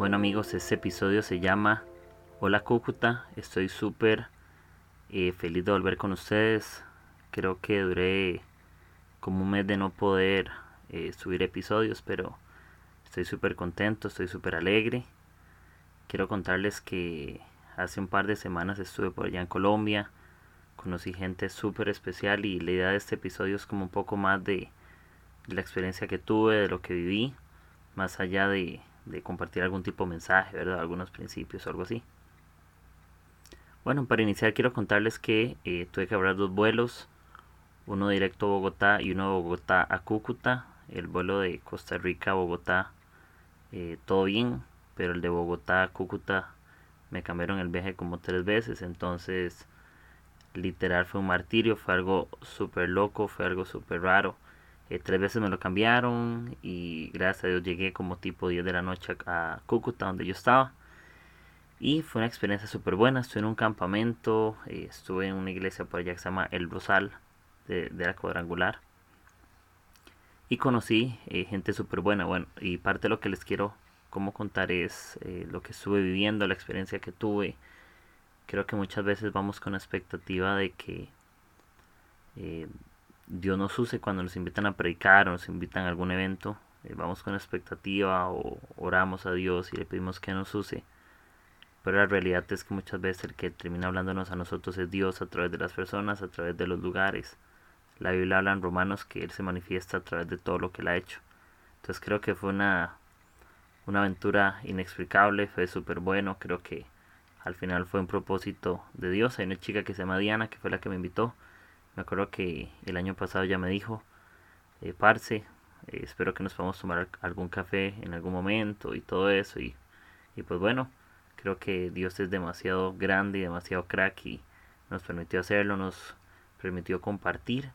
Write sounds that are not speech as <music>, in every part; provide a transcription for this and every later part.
Bueno amigos, este episodio se llama Hola Cúcuta. Estoy súper eh, feliz de volver con ustedes. Creo que duré como un mes de no poder eh, subir episodios, pero estoy súper contento, estoy súper alegre. Quiero contarles que hace un par de semanas estuve por allá en Colombia. Conocí gente súper especial y la idea de este episodio es como un poco más de, de la experiencia que tuve, de lo que viví, más allá de, de compartir algún tipo de mensaje, ¿verdad? Algunos principios o algo así. Bueno, para iniciar quiero contarles que eh, tuve que hablar dos vuelos, uno directo a Bogotá y uno de Bogotá a Cúcuta. El vuelo de Costa Rica a Bogotá, eh, todo bien, pero el de Bogotá a Cúcuta me cambiaron el viaje como tres veces, entonces literal fue un martirio, fue algo súper loco, fue algo súper raro. Eh, tres veces me lo cambiaron y gracias a Dios llegué como tipo 10 de la noche a Cúcuta donde yo estaba. Y fue una experiencia súper buena. Estuve en un campamento, eh, estuve en una iglesia por allá que se llama El Rosal de, la cuadrangular. Y conocí eh, gente súper buena. Bueno, y parte de lo que les quiero como contar es lo que estuve viviendo, la experiencia que tuve. Creo que muchas veces vamos con la expectativa de que Dios nos use cuando nos invitan a predicar o nos invitan a algún evento. Eh, vamos con expectativa o oramos a Dios y le pedimos que nos use. Pero la realidad es que muchas veces el que termina hablándonos a nosotros es Dios a través de las personas, a través de los lugares. La Biblia habla en Romanos que Él se manifiesta a través de todo lo que Él ha hecho. Entonces creo que fue una, una aventura inexplicable, fue súper bueno. Creo que al final fue un propósito de Dios. Hay una chica que se llama Diana, que fue la que me invitó me acuerdo que el año pasado ya me dijo, eh, Parce, eh, espero que nos podamos tomar algún café en algún momento y todo eso. Y, y pues bueno, creo que Dios es demasiado grande y demasiado crack y nos permitió hacerlo, nos permitió compartir.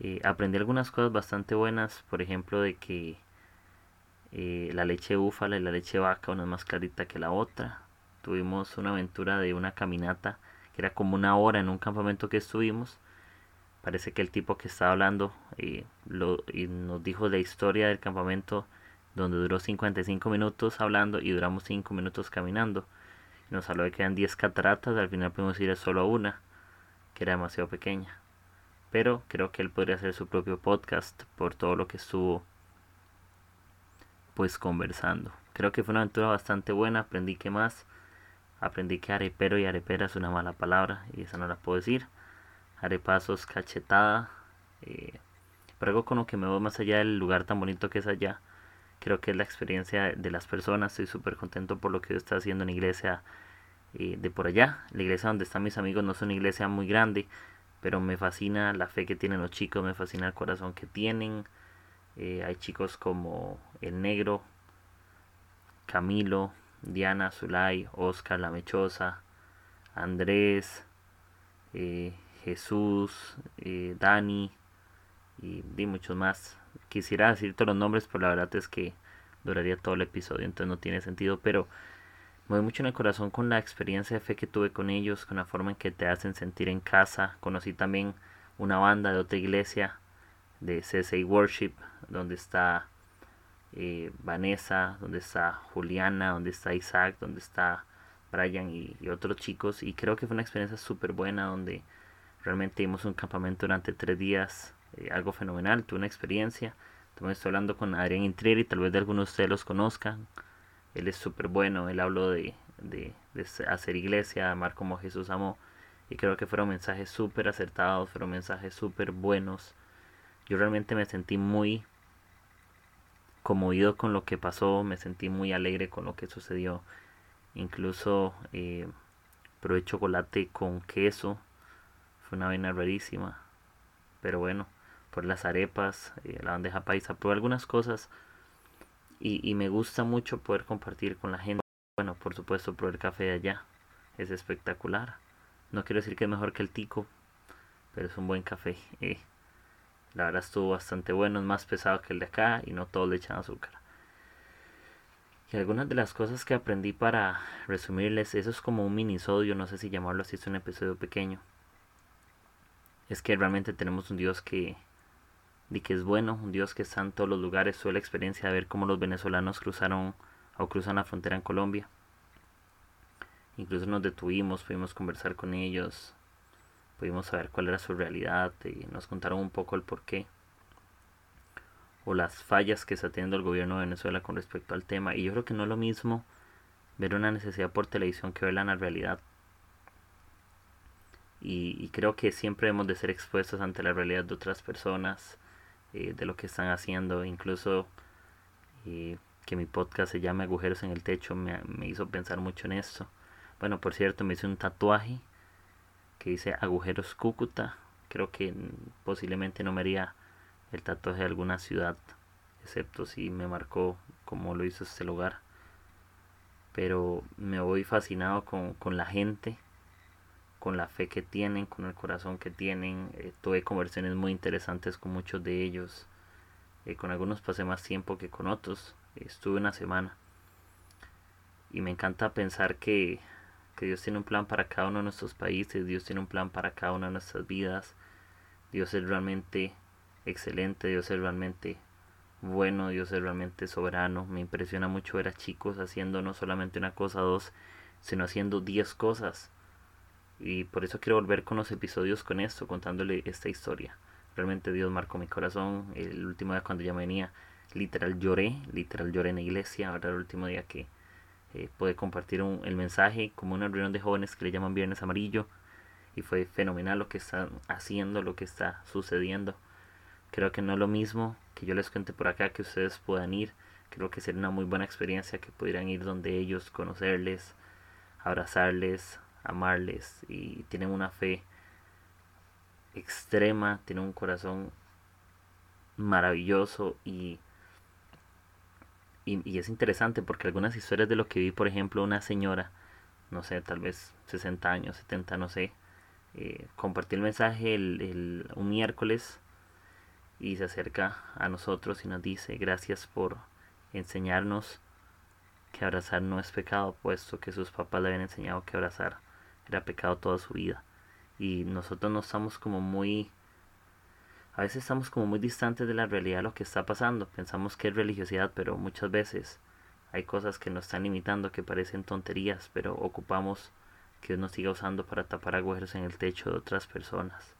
Eh, aprendí algunas cosas bastante buenas, por ejemplo, de que eh, la leche búfala y la leche vaca, una es más clarita que la otra. Tuvimos una aventura de una caminata era como una hora en un campamento que estuvimos. Parece que el tipo que estaba hablando eh, y nos dijo la historia del campamento donde duró 55 minutos hablando y duramos 5 minutos caminando. Nos habló de que eran 10 cataratas, al final pudimos ir solo a una, que era demasiado pequeña. Pero creo que él podría hacer su propio podcast por todo lo que estuvo pues conversando. Creo que fue una aventura bastante buena, aprendí que más Aprendí que arepero y arepera es una mala palabra y esa no la puedo decir. Arepazos, cachetada. Eh, pero algo con lo que me voy más allá del lugar tan bonito que es allá. Creo que es la experiencia de las personas. Estoy súper contento por lo que yo estoy haciendo en la iglesia eh, de por allá. La iglesia donde están mis amigos no es una iglesia muy grande. Pero me fascina la fe que tienen los chicos. Me fascina el corazón que tienen. Eh, hay chicos como El Negro, Camilo, Diana, Zulay, Oscar, La Mechosa, Andrés, eh, Jesús, eh, Dani y, muchos más. Quisiera decir todos los nombres, pero la verdad es que duraría todo el episodio, entonces no tiene sentido, pero me voy mucho en el corazón con la experiencia de fe que tuve con ellos, con la forma en que te hacen sentir en casa. Conocí también una banda de otra iglesia, de CSI Worship, donde está eh, Vanessa, donde está Juliana, donde está Isaac, donde está Brian y, otros chicos. Y creo que fue una experiencia súper buena donde realmente dimos un campamento durante tres días, eh, algo fenomenal, tuve una experiencia. También estoy hablando con Adrián Intrieri, tal vez de algunos de ustedes los conozcan. Él es súper bueno, él habló de, de, de, hacer iglesia, amar como Jesús amó. Y creo que fueron mensajes súper acertados, fueron mensajes súper buenos. Yo realmente me sentí muy conmovido con lo que pasó, me sentí muy alegre con lo que sucedió. Incluso eh, probé chocolate con queso, fue una vena rarísima. Pero bueno, por las arepas, eh, la bandeja paisa, probé algunas cosas y, me gusta mucho poder compartir con la gente. Bueno, por supuesto, probar el café allá es espectacular. No quiero decir que es mejor que el tico, pero es un buen café. Eh. La verdad estuvo bastante bueno, es más pesado que el de acá y no todos le echan azúcar. Y algunas de las cosas que aprendí para resumirles, eso es como un minisodio, no sé si llamarlo así, es un episodio pequeño. Es que realmente tenemos un Dios que, que es bueno, un Dios que está en todos los lugares. Tuve la experiencia de ver cómo los venezolanos cruzaron o cruzan la frontera en Colombia. Incluso nos detuvimos, pudimos conversar con ellos, pudimos saber cuál era su realidad y nos contaron un poco el porqué o las fallas que está teniendo el gobierno de Venezuela con respecto al tema. Y yo creo que no es lo mismo ver una necesidad por televisión que verla en la realidad. Y, creo que siempre debemos de ser expuestos ante la realidad de otras personas, eh, de lo que están haciendo. Incluso eh, que mi podcast se llame Agujeros en el Techo me, me hizo pensar mucho en esto. Bueno, por cierto, me hice un tatuaje que dice Agujeros Cúcuta. Creo que posiblemente no me haría el tatuaje de alguna ciudad, excepto si me marcó como lo hizo este lugar. Pero me voy fascinado con, la gente, con la fe que tienen, con el corazón que tienen. Eh, tuve conversaciones muy interesantes con muchos de ellos. Eh, con algunos pasé más tiempo que con otros. estuve una semana. Y me encanta pensar que, que Dios tiene un plan para cada uno de nuestros países, Dios tiene un plan para cada una de nuestras vidas. Dios es realmente excelente, Dios es realmente bueno, Dios es realmente soberano. Me impresiona mucho ver a chicos haciendo no solamente una cosa, dos, sino haciendo diez cosas. Y por eso quiero volver con los episodios con esto, contándole esta historia. Realmente Dios marcó mi corazón. El último día cuando ya venía, literal lloré, literal lloré en la iglesia. Ahora el último día que eh, compartir el mensaje como una reunión de jóvenes que le llaman Viernes Amarillo. Y fue fenomenal lo que están haciendo, lo que está sucediendo. Creo que no es lo mismo que yo les cuente por acá que ustedes puedan ir. Creo que sería una muy buena experiencia que pudieran ir donde ellos, conocerles, abrazarles, amarles y tienen una fe extrema, tienen un corazón maravilloso y, y, es interesante porque algunas historias de lo que vi, por ejemplo, una señora, no sé, tal vez 60 años, 70, no sé, eh, compartió el mensaje el, el, un miércoles y se acerca a nosotros y nos dice gracias por enseñarnos que abrazar no es pecado, puesto que sus papás le habían enseñado que abrazar era pecado toda su vida. Y nosotros no estamos como muy... A veces estamos como muy distantes de la realidad de lo que está pasando. Pensamos que es religiosidad, pero muchas veces hay cosas que nos están limitando, que parecen tonterías, pero ocupamos que Dios nos siga usando para tapar agujeros en el techo de otras personas.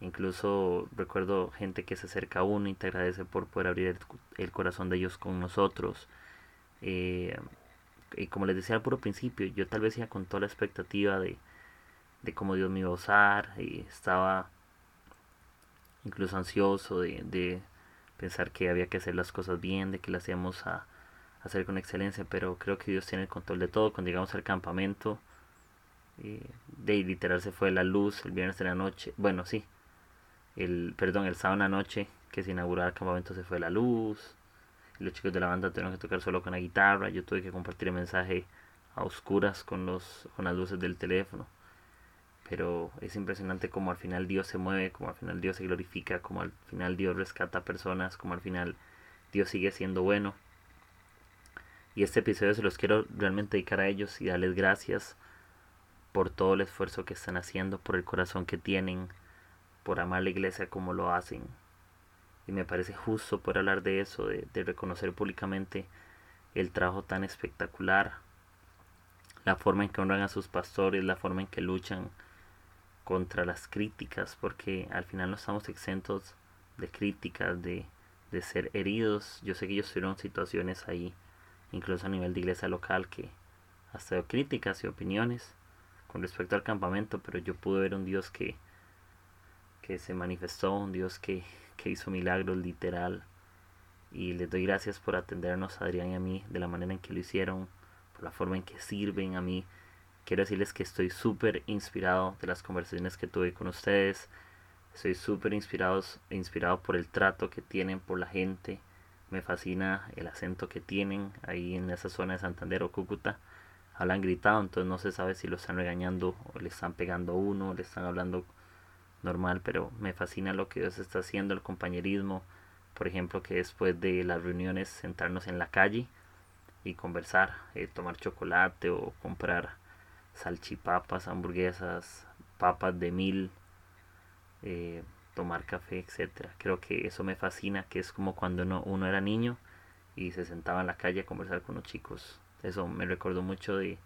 Incluso recuerdo gente que se acerca a uno y te agradece por poder abrir el, corazón de ellos con nosotros. Eh, y como les decía al puro principio, yo tal vez iba con toda la expectativa de, de cómo Dios me iba a usar. Y estaba incluso ansioso de, de, pensar que había que hacer las cosas bien, de que las íbamos a, hacer con excelencia. Pero creo que Dios tiene el control de todo. Cuando llegamos al campamento, eh, de literal se fue la luz el viernes de la noche. Bueno, sí, el, perdón, el sábado en la noche que se inauguró el campamento se fue la luz. Los chicos de la banda tuvieron que tocar solo con la guitarra. Yo tuve que compartir el mensaje a oscuras con, los, con las luces del teléfono. Pero es impresionante como al final Dios se mueve, como al final Dios se glorifica, como al final Dios rescata personas, como al final Dios sigue siendo bueno. Y este episodio se los quiero realmente dedicar a ellos y darles gracias por todo el esfuerzo que están haciendo, por el corazón que tienen, por amar la iglesia como lo hacen. Y me parece justo por hablar de eso, de, reconocer públicamente el trabajo tan espectacular, la forma en que honran a sus pastores, la forma en que luchan contra las críticas, porque al final no estamos exentos de críticas, de, de ser heridos. Yo sé que ellos tuvieron situaciones ahí, incluso a nivel de iglesia local, que hasta dio críticas y opiniones con respecto al campamento, pero yo pude ver un Dios que que se manifestó, un Dios que, que hizo milagros literal. Y les doy gracias por atendernos a Adrián y a mí de la manera en que lo hicieron, por la forma en que sirven a mí. Quiero decirles que estoy súper inspirado de las conversaciones que tuve con ustedes. Estoy súper inspirado, inspirado por el trato que tienen por la gente. Me fascina el acento que tienen ahí en esa zona de Santander o Cúcuta. Hablan gritado, entonces no se sabe si lo están regañando o le están pegando a uno, o le están hablando normal, pero me fascina lo que Dios está haciendo, el compañerismo, por ejemplo, que después de las reuniones sentarnos en la calle y conversar, eh, tomar chocolate o comprar salchipapas, hamburguesas, papas de mil, eh, tomar café, etcétera. Creo que eso me fascina, que es como cuando uno, uno era niño y se sentaba en la calle a conversar con los chicos. Eso me recordó mucho de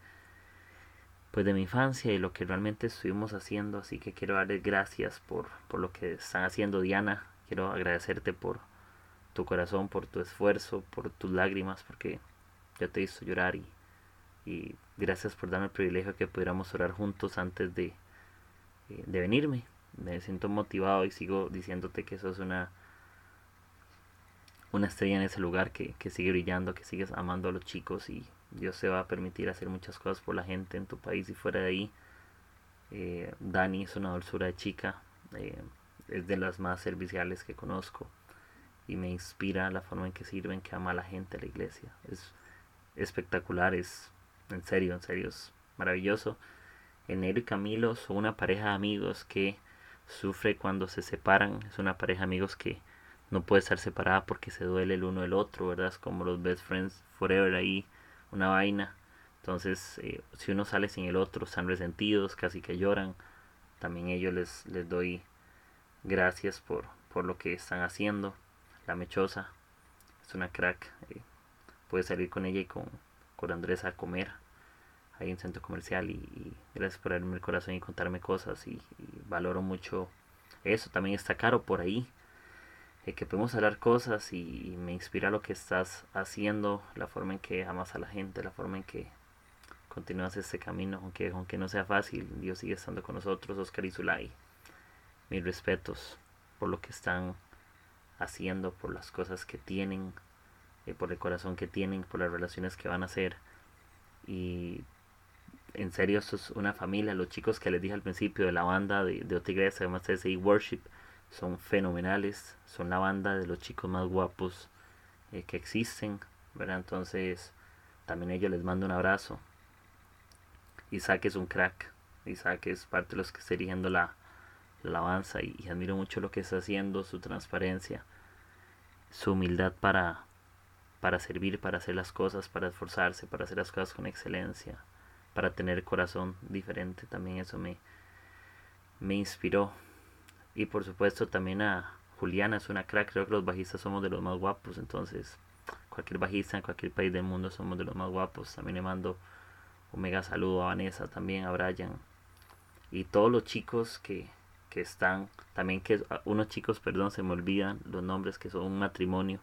pues de mi infancia y lo que realmente estuvimos haciendo, así que quiero darles gracias por, por lo que están haciendo Diana, quiero agradecerte por tu corazón, por tu esfuerzo, por tus lágrimas, porque yo te hizo llorar y, y gracias por darme el privilegio de que pudiéramos orar juntos antes de, eh, de venirme. Me siento motivado y sigo diciéndote que eso es una una estrella en ese lugar que, que sigue brillando, que sigues amando a los chicos y Dios te va a permitir hacer muchas cosas por la gente en tu país y fuera de ahí. Eh, Dani es una dulzura de chica, eh, es de las más serviciales que conozco y me inspira la forma en que sirven, que ama a la gente, a la iglesia. Es espectacular, es en serio, en serio, es maravilloso. Enero y Camilo son una pareja de amigos que sufre cuando se separan, es una pareja de amigos que no puede estar separada porque se duele el uno del otro, ¿verdad? Es como los best friends forever ahí, una vaina. Entonces, eh, si uno sale sin el otro, están resentidos, casi que lloran. También ellos les, les doy gracias por, por lo que están haciendo. La mechosa es una crack. Eh, puede salir con ella y con, con Andrés a comer ahí en centro comercial y, gracias por abrirme el corazón y contarme cosas y, valoro mucho eso. También está caro por ahí eh, que podemos hablar cosas y, me inspira lo que estás haciendo, la forma en que amas a la gente, la forma en que continúas este camino, aunque, aunque no sea fácil, Dios sigue estando con nosotros, Oscar y Zulay. Mis respetos por lo que están haciendo, por las cosas que tienen, eh, por el corazón que tienen, por las relaciones que van a hacer. Y en serio, esto es una familia. Los chicos que les dije al principio de la banda de, de otra iglesia, además de Worship, son fenomenales, son la banda de los chicos más guapos eh, que existen, ¿verdad? Entonces, también ellos les mando un abrazo. Isaac es un crack, Isaac es parte de los que está dirigiendo la, alabanza y, y, admiro mucho lo que está haciendo, su transparencia, su humildad para, para servir, para hacer las cosas, para esforzarse, para hacer las cosas con excelencia, para tener corazón diferente, también eso me, me inspiró y por supuesto también a Juliana, es una crack. Creo que los bajistas somos de los más guapos. Entonces, cualquier bajista en cualquier país del mundo somos de los más guapos. También le mando un mega saludo a Vanessa, también a Brian. Y todos los chicos que, que están, también que unos chicos, perdón, se me olvidan los nombres, que son un matrimonio,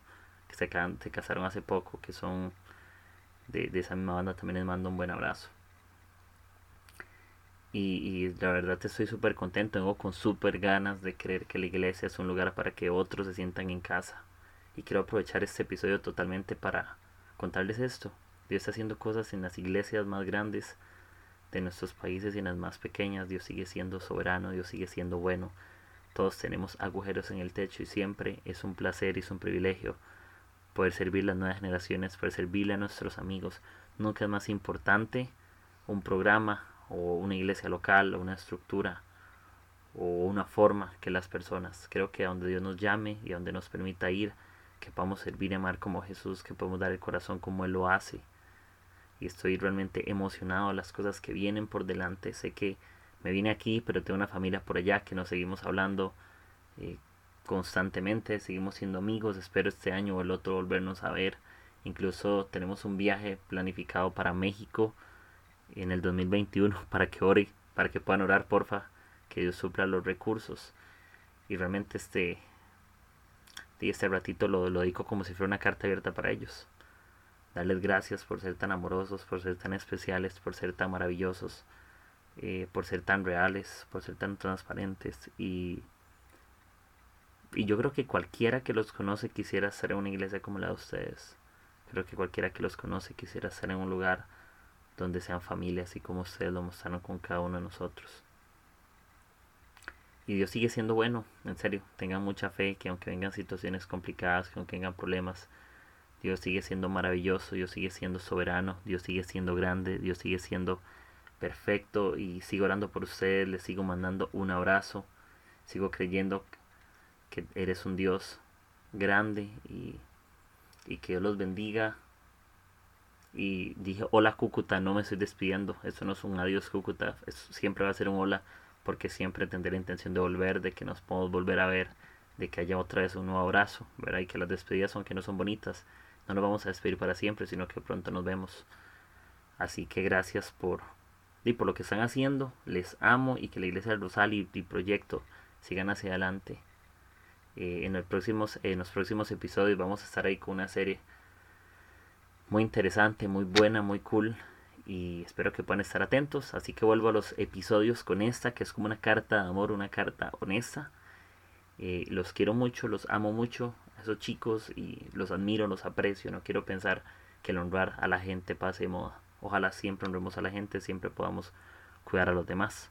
que se, se casaron hace poco, que son de, esa misma banda, también les mando un buen abrazo. Y, la verdad estoy súper contento, tengo con súper ganas de creer que la iglesia es un lugar para que otros se sientan en casa. Y quiero aprovechar este episodio totalmente para contarles esto. Dios está haciendo cosas en las iglesias más grandes de nuestros países y en las más pequeñas. Dios sigue siendo soberano, Dios sigue siendo bueno. Todos tenemos agujeros en el techo y siempre es un placer y es un privilegio poder servir las nuevas generaciones, poder servirle a nuestros amigos. Nunca es más importante un programa, o una iglesia local o una estructura o una forma que las personas. Creo que a donde Dios nos llame y a donde nos permita ir, que podamos servir y amar como Jesús, que podemos dar el corazón como Él lo hace. Y estoy realmente emocionado a las cosas que vienen por delante. Sé que me vine aquí, pero tengo una familia por allá que nos seguimos hablando eh, constantemente, seguimos siendo amigos. Espero este año o el otro volvernos a ver. Incluso tenemos un viaje planificado para México en el 2021 <laughs> para que ore, para que puedan orar, porfa, que Dios supla los recursos. Y realmente este, este ratito lo, lo dedico como si fuera una carta abierta para ellos. Darles gracias por ser tan amorosos, por ser tan especiales, por ser tan maravillosos, eh, por ser tan reales, por ser tan transparentes. Y, y yo creo que cualquiera que los conoce quisiera estar en una iglesia como la de ustedes. Creo que cualquiera que los conoce quisiera estar en un lugar donde sean familias así como ustedes lo mostraron con cada uno de nosotros. Y Dios sigue siendo bueno, en serio, tengan mucha fe que aunque vengan situaciones complicadas, que aunque vengan problemas, Dios sigue siendo maravilloso, Dios sigue siendo soberano, Dios sigue siendo grande, Dios sigue siendo perfecto y sigo orando por ustedes, les sigo mandando un abrazo, sigo creyendo que eres un Dios grande y, y que Dios los bendiga y dije hola Cúcuta, no me estoy despidiendo, eso no es un adiós Cúcuta, siempre va a ser un hola porque siempre tendré la intención de volver, de que nos podamos volver a ver, de que haya otra vez un nuevo abrazo, ¿verdad? Y que las despedidas, aunque no son bonitas, no nos vamos a despedir para siempre, sino que pronto nos vemos. Así que gracias por, y por lo que están haciendo. Les amo y que la Iglesia del Rosario y, Proyecto sigan hacia adelante. Eh, en, el próximos, en los próximos episodios vamos a estar ahí con una serie muy interesante, muy buena, muy cool. Y espero que puedan estar atentos. Así que vuelvo a los episodios con esta, que es como una carta de amor, una carta honesta. Eh, los quiero mucho, los amo mucho esos chicos y los admiro, los aprecio. No quiero pensar que el honrar a la gente pase de moda. Ojalá siempre honremos a la gente, siempre podamos cuidar a los demás.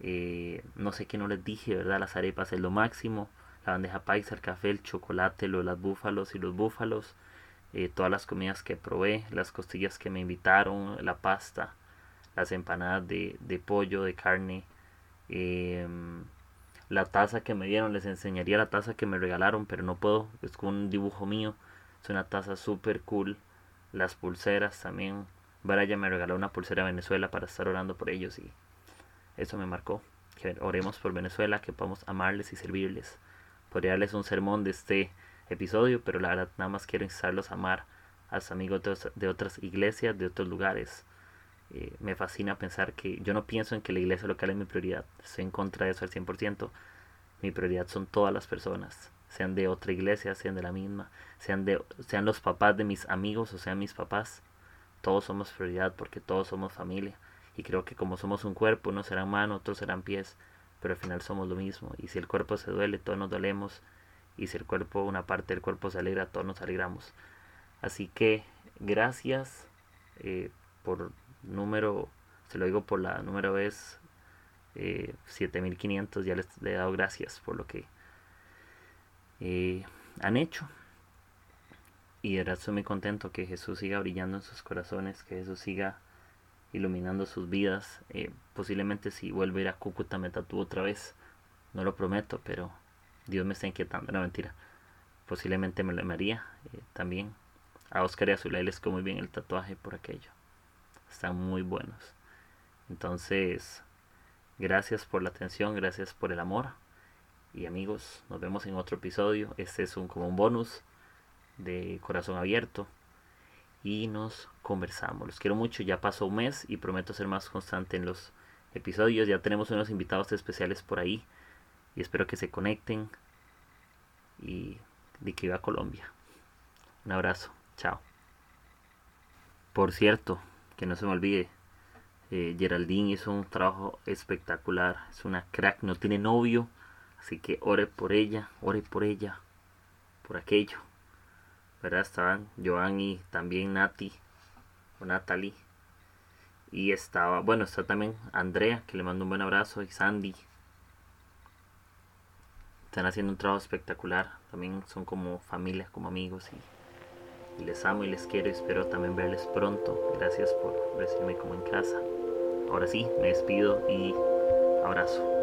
Eh, no sé qué no les dije, ¿verdad? Las arepas es lo máximo. La bandeja paisa, el café, el chocolate, lo de las búfalos y los búfalos. Eh, todas las comidas que probé, las costillas que me invitaron, la pasta, las empanadas de, pollo, de carne. Em, la taza que me dieron, les enseñaría la taza que me regalaron, pero no puedo, es con un dibujo mío. Es una taza super cool. Las pulseras también. Baraya me regaló una pulsera a Venezuela para estar orando por ellos y eso me marcó. Que oremos por Venezuela, que podamos amarles y servirles. Podría darles un sermón de este episodio, pero la verdad nada más quiero instarlos a amar a los amigos de, otras iglesias, de otros lugares. Eh, me fascina pensar que yo no pienso en que la iglesia local es mi prioridad, estoy en contra de eso al 100%. Mi prioridad son todas las personas, sean de otra iglesia, sean de la misma, sean, de, sean los papás de mis amigos o sean mis papás. Todos somos prioridad porque todos somos familia. Y creo que como somos un cuerpo, unos serán manos, otros serán pies, pero al final somos lo mismo. Y si el cuerpo se duele, todos nos dolemos. Y si el cuerpo, una parte del cuerpo se alegra, todos nos alegramos. Así que gracias eh, por número, se lo digo por la número vez eh, 7500, ya les, he dado gracias por lo que eh, han hecho. Y de verdad estoy muy contento que Jesús siga brillando en sus corazones, que Jesús siga iluminando sus vidas. Eh, posiblemente si vuelve a ir a Cúcuta me tatúo otra vez. No lo prometo, pero Dios me está inquietando. No, mentira. Posiblemente me lo haría eh, también. A Oscar y a Zulay les quedó muy bien el tatuaje por aquello. Están muy buenos. Entonces, gracias por la atención, gracias por el amor. Y amigos, nos vemos en otro episodio. Este es un como un bonus de corazón abierto y nos conversamos. Los quiero mucho, ya pasó un mes y prometo ser más constante en los episodios. Ya tenemos unos invitados especiales por ahí y espero que se conecten y de que iba a Colombia. Un abrazo, chao. Por cierto, que no se me olvide, eh, Geraldine hizo un trabajo espectacular, es una crack, no tiene novio, así que ore por ella, ore por ella, por aquello. ¿Verdad? Estaban Joan y también Nati o Natalie. Y estaba, bueno, está también Andrea, que le mando un buen abrazo, y Sandy. Están haciendo un trabajo espectacular. También son como familia, como amigos. Y, y les amo y les quiero. Y espero también verles pronto. Gracias por recibirme como en casa. Ahora sí, me despido y abrazo.